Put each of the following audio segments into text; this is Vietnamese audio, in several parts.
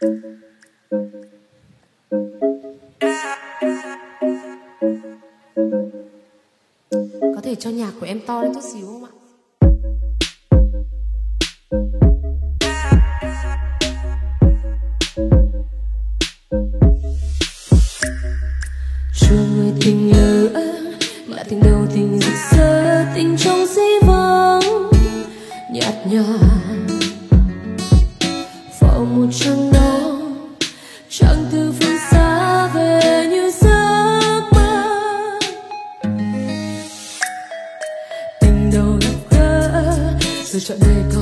Có thể cho nhạc của em to lên chút xíu không ạ? Rồi trọn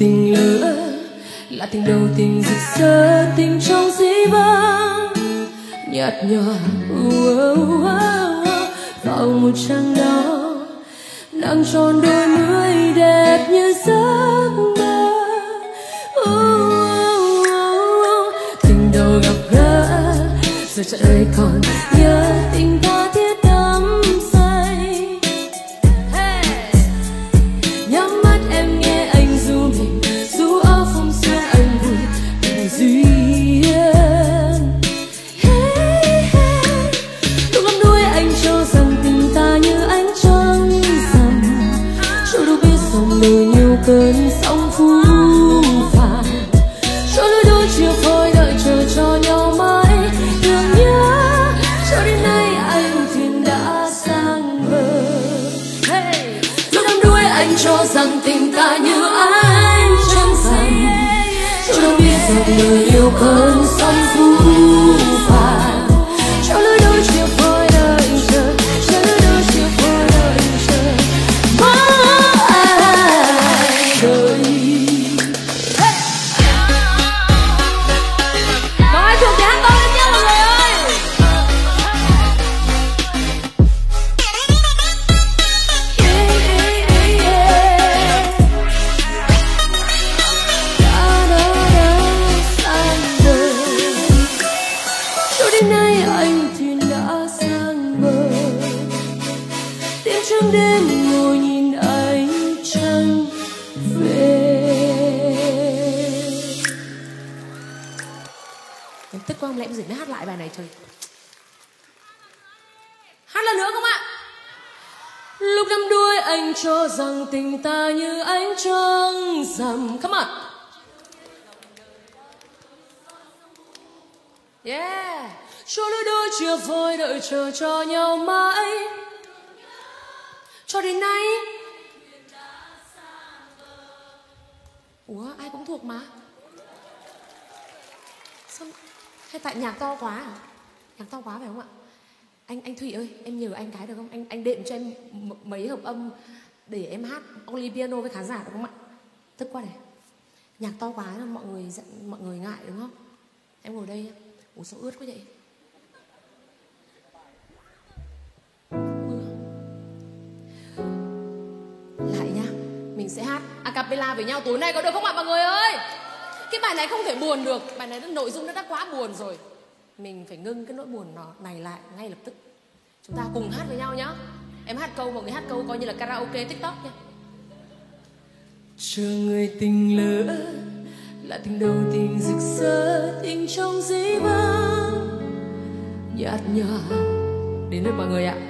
tình lỡ là tình đầu tình rực rỡ, tình trong dĩ vãng. Nhạt nhòa vào một trăng đó nắng tròn đôi mươi đẹp như giấc mơ. Tình đầu gặp gỡ, giờ trời còn nhớ người trăng đêm ngồi nhìn ánh trăng về. Em tức quá không lẽ em dịch mới hát lại bài này, trời. Hát lần nữa không ạ? lúc đắm đuôi anh cho rằng tình ta như ánh trăng rằm. Come on. Yeah. Cho lối đôi chia phôi đợi chờ cho nhau mãi cho đến nay. Ủa, ai cũng thuộc mà. Sao Hay tại nhạc to quá à? Nhạc to quá phải không ạ? Anh anh Thủy ơi, em nhờ anh cái được không? Anh anh đệm cho em mấy hợp âm Để em hát only piano với khán giả được không ạ? Tức quá này. Nhạc to quá là mọi người mọi người ngại đúng không? Em ngồi đây. Ủa, sao ướt quá vậy? Sẽ hát a cappella với nhau tối nay có được không ạ mọi người ơi? Cái bài này không thể buồn được. Bài này nội dung nó đã quá buồn rồi. Mình phải ngưng cái nỗi buồn nó này lại ngay lập tức. Chúng ta cùng hát với nhau nhá. Em hát câu, mọi người hát câu coi như là karaoke tiktok nha. Chờ người tình lỡ là tình đầu tình rực rỡ tình trong dĩ vãng. Nhạt nhòa Đến được mọi người ạ.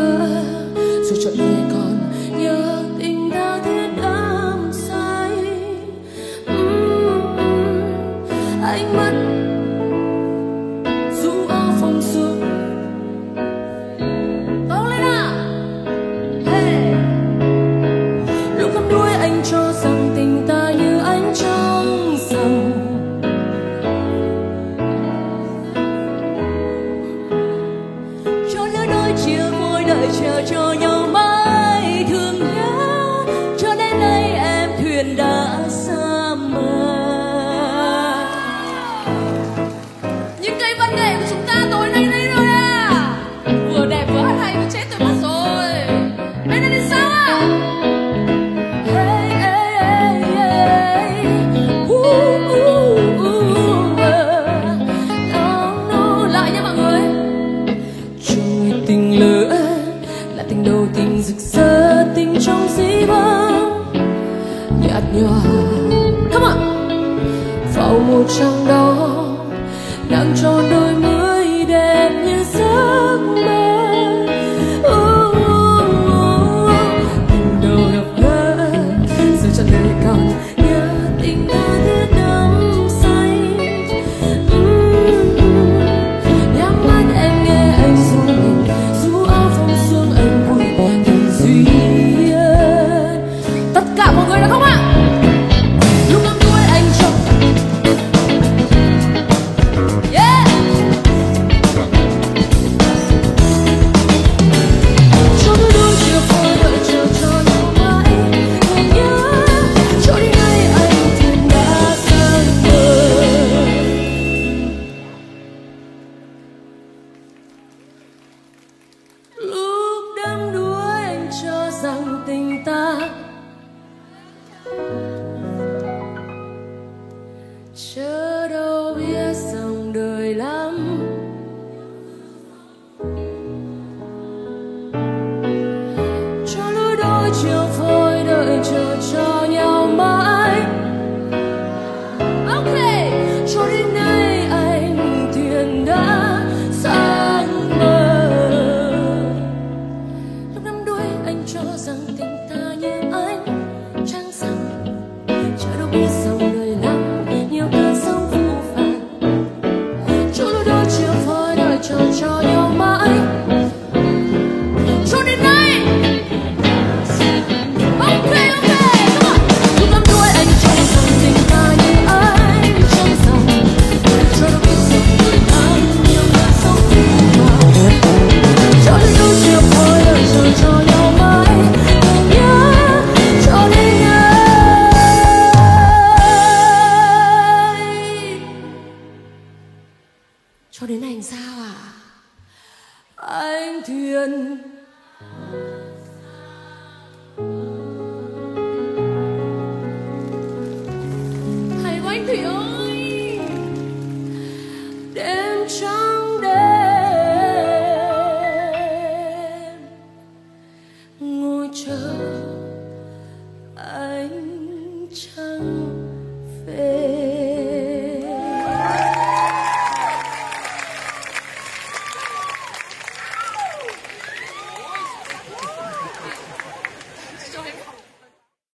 nhòa. Come on. Vào một trong đó.